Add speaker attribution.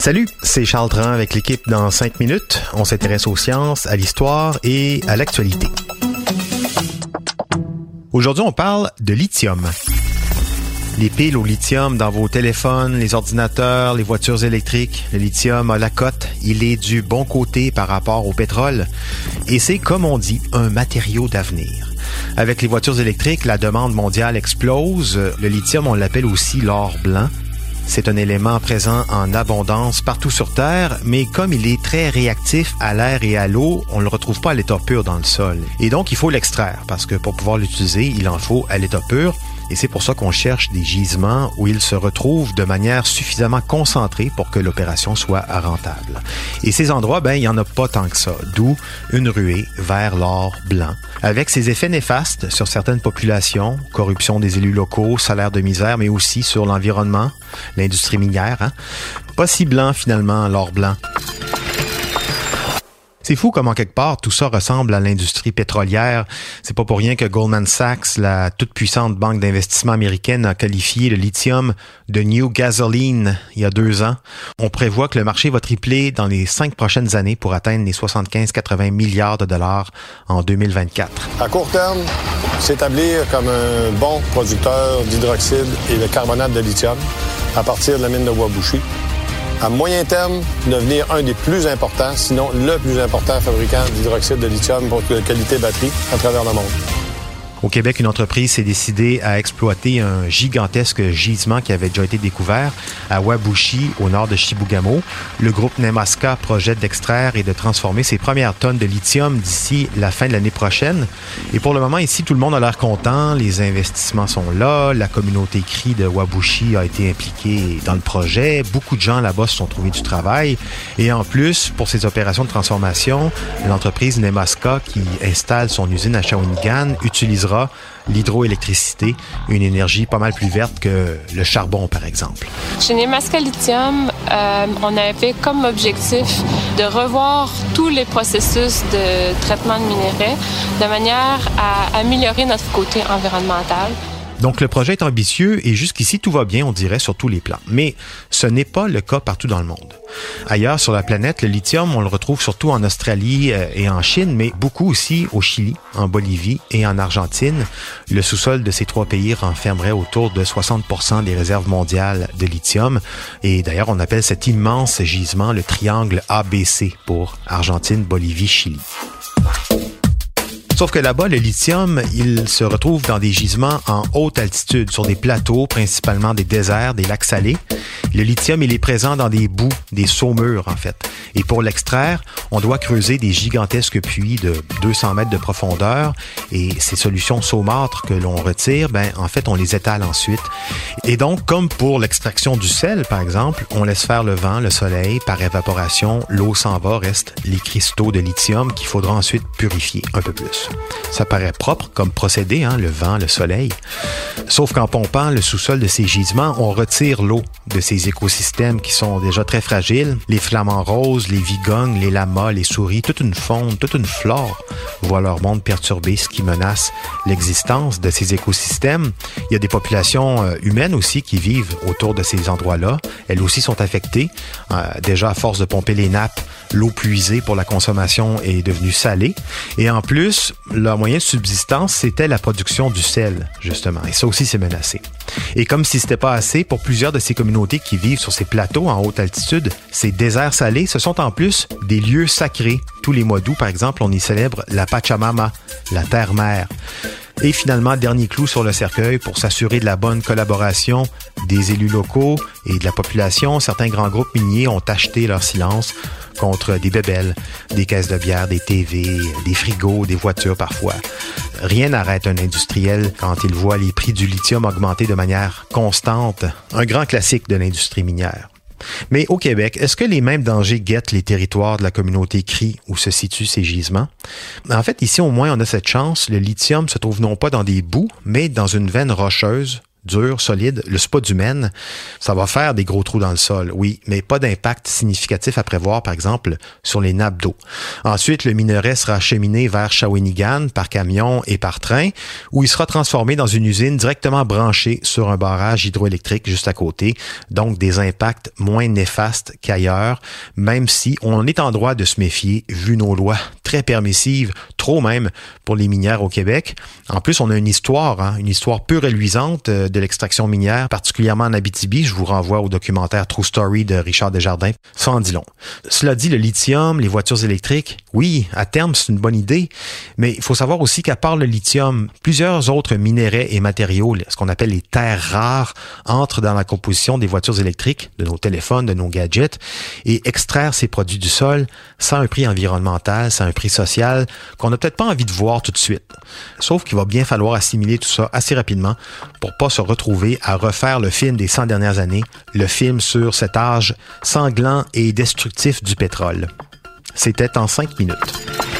Speaker 1: Salut, c'est Charles Tran avec l'équipe dans 5 minutes. On s'intéresse aux sciences, à l'histoire et à l'actualité. Aujourd'hui, on parle de lithium. Les piles au lithium dans vos téléphones, les ordinateurs, les voitures électriques, le lithium a la cote, il est du bon côté par rapport au pétrole et c'est comme on dit un matériau d'avenir. Avec les voitures électriques, la demande mondiale explose. Le lithium, on l'appelle aussi l'or blanc. C'est un élément présent en abondance partout sur Terre, mais comme il est très réactif à l'air et à l'eau, on ne le retrouve pas à l'état pur dans le sol. Et donc, il faut l'extraire, parce que pour pouvoir l'utiliser, il en faut à l'état pur. Et c'est pour ça qu'on cherche des gisements où ils se retrouvent de manière suffisamment concentrée pour que l'opération soit rentable. Et ces endroits, ben, il n'y en a pas tant que ça. D'où une ruée vers l'or blanc. Avec ses effets néfastes sur certaines populations, corruption des élus locaux, salaire de misère, mais aussi sur l'environnement, l'industrie minière. Hein? Pas si blanc finalement, l'or blanc. C'est fou comment quelque part tout ça ressemble à l'industrie pétrolière. C'est pas pour rien que Goldman Sachs, la toute puissante banque d'investissement américaine, a qualifié le lithium de new gasoline il y a deux ans. On prévoit que le marché va tripler dans les cinq prochaines années pour atteindre les 75-80 milliards de dollars en 2024.
Speaker 2: À court terme, s'établir comme un bon producteur d'hydroxyde et de carbonate de lithium à partir de la mine de Wabushi à moyen terme, devenir un des plus importants, sinon le plus important fabricant d'hydroxyde de lithium pour qualité batterie à travers le monde.
Speaker 1: Au Québec, une entreprise s'est décidée à exploiter un gigantesque gisement qui avait déjà été découvert à Wabushi, au nord de Chibougamau. Le groupe Nemaska projette d'extraire et de transformer ses premières tonnes de lithium d'ici la fin de l'année prochaine. Et pour le moment, ici, tout le monde a l'air content. Les investissements sont là. La communauté CRI de Wabushi a été impliquée dans le projet. Beaucoup de gens là-bas se sont trouvés du travail. Et en plus, pour ces opérations de transformation, l'entreprise Nemaska, qui installe son usine à Shawinigan, l'hydroélectricité, une énergie pas mal plus verte que le charbon, par exemple.
Speaker 3: Chez Nemaska Lithium, euh, on avait comme objectif de revoir tous les processus de traitement de minerais de manière à améliorer notre côté environnemental.
Speaker 1: Donc le projet est ambitieux et jusqu'ici tout va bien, on dirait, sur tous les plans. Mais ce n'est pas le cas partout dans le monde. Ailleurs sur la planète, le lithium, on le retrouve surtout en Australie euh, et en Chine, mais beaucoup aussi au Chili, en Bolivie et en Argentine. Le sous-sol de ces trois pays renfermerait autour de 60% des réserves mondiales de lithium. Et d'ailleurs, on appelle cet immense gisement le triangle ABC pour Argentine, Bolivie, Chili. Sauf que là-bas, le lithium, il se retrouve dans des gisements en haute altitude, sur des plateaux, principalement des déserts, des lacs salés. Le lithium, il est présent dans des boues, des saumures, en fait. Et pour l'extraire, on doit creuser des gigantesques puits de 200 mètres de profondeur. Et ces solutions saumâtres que l'on retire, ben, en fait, on les étale ensuite. Et donc, comme pour l'extraction du sel, par exemple, on laisse faire le vent, le soleil, par évaporation, l'eau s'en va, restent les cristaux de lithium qu'il faudra ensuite purifier un peu plus. Ça paraît propre comme procédé, hein, le vent, le soleil. Sauf qu'en pompant le sous-sol de ces gisements, on retire l'eau de ces écosystèmes qui sont déjà très fragiles. Les flamants roses, les vigognes, les lamas, les souris, toute une faune, toute une flore voient leur monde perturbé, ce qui menace l'existence de ces écosystèmes. Il y a des populations euh, humaines aussi qui vivent autour de ces endroits-là. Elles aussi sont affectées. Euh, déjà, à force de pomper les nappes, l'eau puisée pour la consommation est devenue salée. Et en plus, leur moyen de subsistance, c'était la production du sel, justement. Et ça aussi, c'est menacé. Et comme si c'était pas assez, pour plusieurs de ces communautés qui vivent sur ces plateaux en haute altitude, ces déserts salés, ce sont en plus des lieux sacrés. Tous les mois d'août, par exemple, on y célèbre la Pachamama, la terre-mère. Et finalement, dernier clou sur le cercueil pour s'assurer de la bonne collaboration des élus locaux et de la population, certains grands groupes miniers ont acheté leur silence contre des bébelles, des caisses de bière, des TV, des frigos, des voitures parfois. Rien n'arrête un industriel quand il voit les prix du lithium augmenter de manière constante, un grand classique de l'industrie minière. Mais au Québec, est-ce que les mêmes dangers guettent les territoires de la communauté CRI où se situent ces gisements? En fait, ici au moins, on a cette chance. Le lithium se trouve non pas dans des boues, mais dans une veine rocheuse dur, solide, le spodumène, ça va faire des gros trous dans le sol, oui, mais pas d'impact significatif à prévoir, par exemple, sur les nappes d'eau. Ensuite, le minerai sera acheminé vers Shawinigan par camion et par train, où il sera transformé dans une usine directement branchée sur un barrage hydroélectrique juste à côté, donc des impacts moins néfastes qu'ailleurs, même si on est en droit de se méfier vu nos lois très permissives, trop même pour les minières au Québec. En plus, on a une histoire, hein, une histoire pure et luisante euh, de l'extraction minière, particulièrement en Abitibi. Je vous renvoie au documentaire True Story de Richard Desjardins. Ça en dit long. Cela dit, le lithium, les voitures électriques, oui, à terme, c'est une bonne idée, mais il faut savoir aussi qu'à part le lithium, plusieurs autres minéraux et matériaux, ce qu'on appelle les terres rares, entrent dans la composition des voitures électriques, de nos téléphones, de nos gadgets, et extraire ces produits du sol, sans un prix environnemental, sans un prix social, qu'on n'a peut-être pas envie de voir tout de suite. Sauf qu'il va bien falloir assimiler tout ça assez rapidement pour pas se retrouver à refaire le film des 100 dernières années, le film sur cet âge sanglant et destructif du pétrole. C'était en cinq minutes.